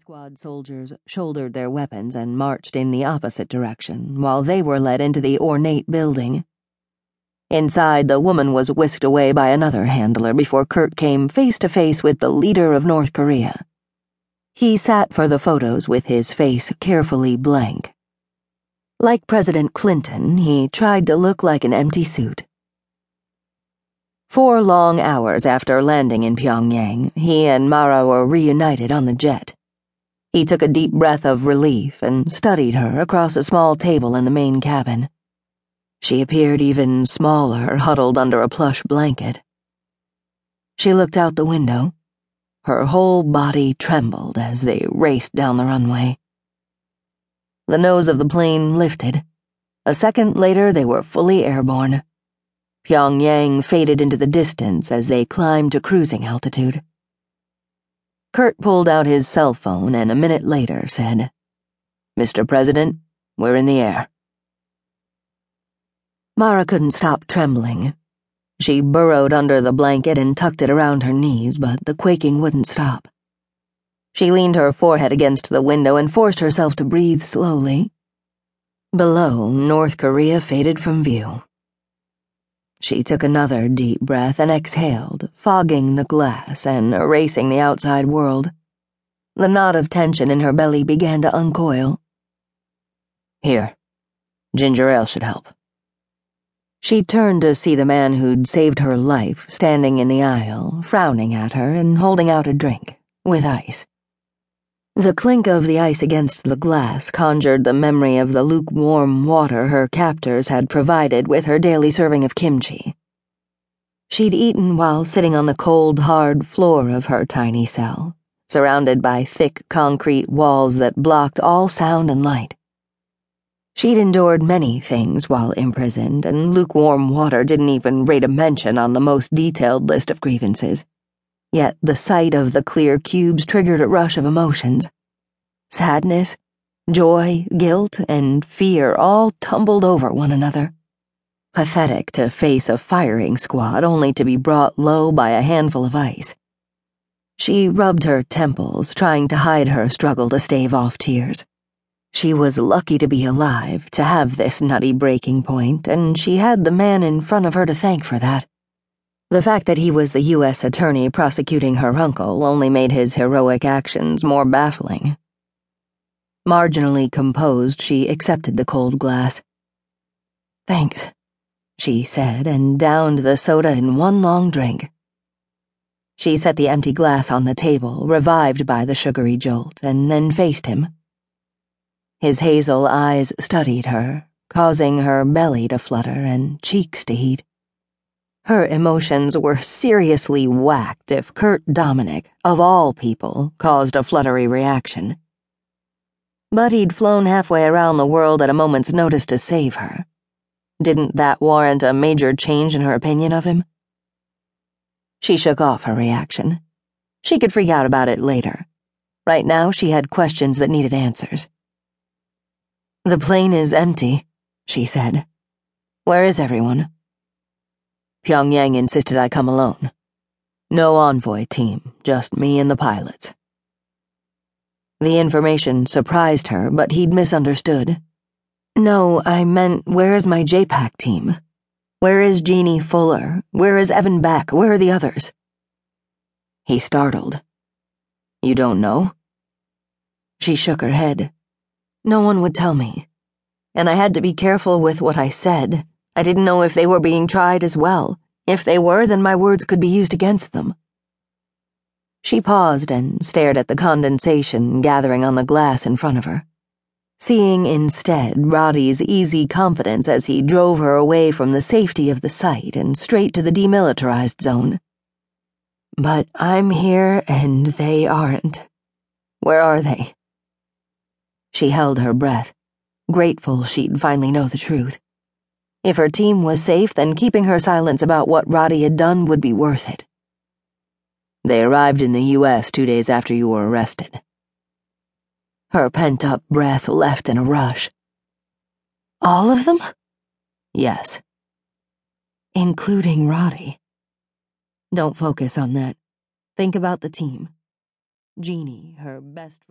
squad soldiers shouldered their weapons and marched in the opposite direction, while they were led into the ornate building. Inside, the woman was whisked away by another handler before Curt came face to face with the leader of North Korea. He sat for the photos with his face carefully blank. Like President Clinton, he tried to look like an empty suit. Four long hours after landing in Pyongyang, he and Mara were reunited on the jet. He took a deep breath of relief and studied her across a small table in the main cabin. She appeared even smaller, huddled under a plush blanket. She looked out the window. Her whole body trembled as they raced down the runway. The nose of the plane lifted. A second later, they were fully airborne. Pyongyang faded into the distance as they climbed to cruising altitude. Curt pulled out his cell phone and a minute later said, Mr. President, we're in the air. Mara couldn't stop trembling. She burrowed under the blanket and tucked it around her knees, but the quaking wouldn't stop. She leaned her forehead against the window and forced herself to breathe slowly. Below, North Korea faded from view. She took another deep breath and exhaled, fogging the glass and erasing the outside world. The knot of tension in her belly began to uncoil. Here, ginger ale should help. She turned to see the man who'd saved her life standing in the aisle, frowning at her and holding out a drink, with ice. The clink of the ice against the glass conjured the memory of the lukewarm water her captors had provided with her daily serving of kimchi. She'd eaten while sitting on the cold, hard floor of her tiny cell, surrounded by thick concrete walls that blocked all sound and light. She'd endured many things while imprisoned, and lukewarm water didn't even rate a mention on the most detailed list of grievances. Yet the sight of the clear cubes triggered a rush of emotions. Sadness, joy, guilt, and fear all tumbled over one another. Pathetic to face a firing squad only to be brought low by a handful of ice. She rubbed her temples, trying to hide her struggle to stave off tears. She was lucky to be alive, to have this nutty breaking point, and she had the man in front of her to thank for that. The fact that he was the U.S. attorney prosecuting her uncle only made his heroic actions more baffling. Marginally composed, she accepted the cold glass. Thanks, she said, and downed the soda in one long drink. She set the empty glass on the table, revived by the sugary jolt, and then faced him. His hazel eyes studied her, causing her belly to flutter and cheeks to heat. Her emotions were seriously whacked if Curt Dominick, of all people, caused a fluttery reaction. But he'd flown halfway around the world at a moment's notice to save her. Didn't that warrant a major change in her opinion of him? She shook off her reaction. She could freak out about it later. Right now, she had questions that needed answers. The plane is empty, she said. Where is everyone? Pyongyang insisted I come alone. No envoy team, just me and the pilots. The information surprised her, but he'd misunderstood. No, I meant, where is my JPAC team? Where is Jeannie Fuller? Where is Evan Beck? Where are the others? He startled. You don't know? She shook her head. No one would tell me. And I had to be careful with what I said. I didn't know if they were being tried as well. If they were, then my words could be used against them. She paused and stared at the condensation gathering on the glass in front of her, seeing instead Roddy's easy confidence as he drove her away from the safety of the site and straight to the demilitarized zone. But I'm here and they aren't. Where are they? She held her breath, grateful she'd finally know the truth. If her team was safe, then keeping her silence about what Roddy had done would be worth it. They arrived in the U.S. two days after you were arrested. Her pent up breath left in a rush. All of them? Yes. Including Roddy. Don't focus on that. Think about the team. Jeannie, her best friend.